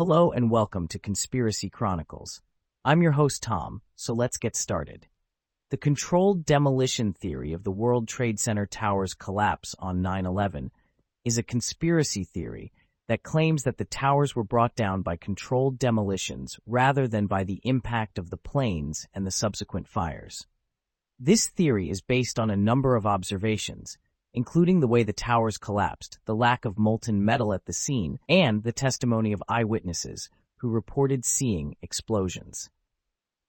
Hello and welcome to Conspiracy Chronicles. I'm your host, Tom, so let's get started. The controlled demolition theory of the World Trade Center Tower's collapse on 9 11 is a conspiracy theory that claims that the towers were brought down by controlled demolitions rather than by the impact of the planes and the subsequent fires. This theory is based on a number of observations, including the way the towers collapsed, the lack of molten metal at the scene, and the testimony of eyewitnesses who reported seeing explosions.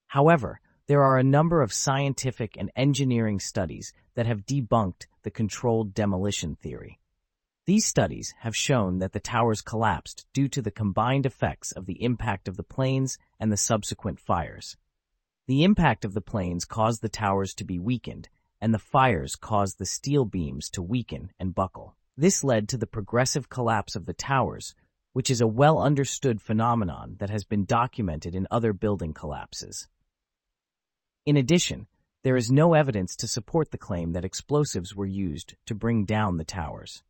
However, there are a number of scientific and engineering studies that have debunked the controlled demolition theory. These studies have shown that the towers collapsed due to the combined effects of the impact of the planes and the subsequent fires. The impact of the planes caused the towers to be weakened, and the fires caused the steel beams to weaken and buckle. This led to the progressive collapse of the towers, which is a well understood phenomenon that has been documented in other building collapses. In addition, there is no evidence to support the claim that explosives were used to bring down the towers.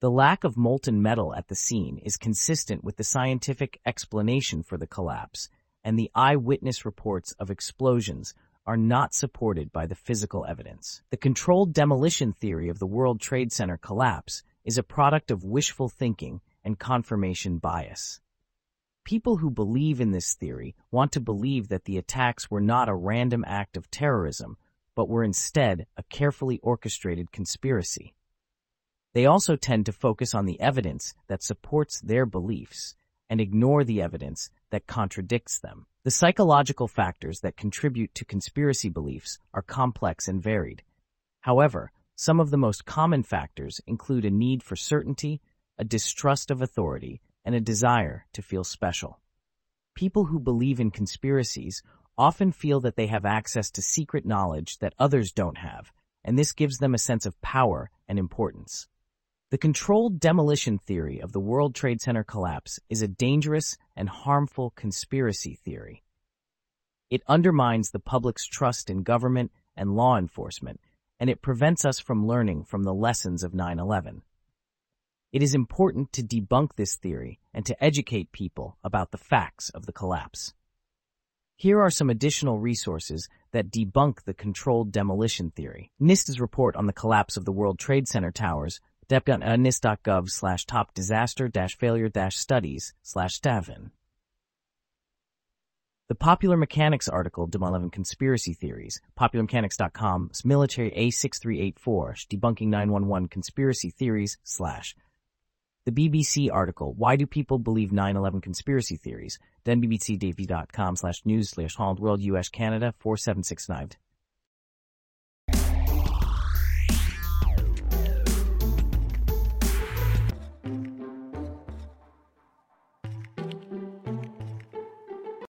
The lack of molten metal at the scene is consistent with the scientific explanation for the collapse and the eyewitness reports of explosions are not supported by the physical evidence. The controlled demolition theory of the World Trade Center collapse is a product of wishful thinking and confirmation bias. People who believe in this theory want to believe that the attacks were not a random act of terrorism, but were instead a carefully orchestrated conspiracy. They also tend to focus on the evidence that supports their beliefs and ignore the evidence that contradicts them. The psychological factors that contribute to conspiracy beliefs are complex and varied. However, some of the most common factors include a need for certainty, a distrust of authority, and a desire to feel special. People who believe in conspiracies often feel that they have access to secret knowledge that others don't have, and this gives them a sense of power and importance. The controlled demolition theory of the World Trade Center collapse is a dangerous and harmful conspiracy theory. It undermines the public's trust in government and law enforcement, and it prevents us from learning from the lessons of 9 11. It is important to debunk this theory and to educate people about the facts of the collapse. Here are some additional resources that debunk the controlled demolition theory. NIST's report on the collapse of the World Trade Center towers dep.nist.gov uh, slash top disaster dash failure dash studies slash stavin. The Popular Mechanics article, Dem 11 Conspiracy Theories, popularmechanics.com, military A6384, debunking 911 conspiracy theories, slash. The BBC article, Why Do People Believe 9-11 Conspiracy Theories? Then bbcdv.com slash news slash World US Canada 4769.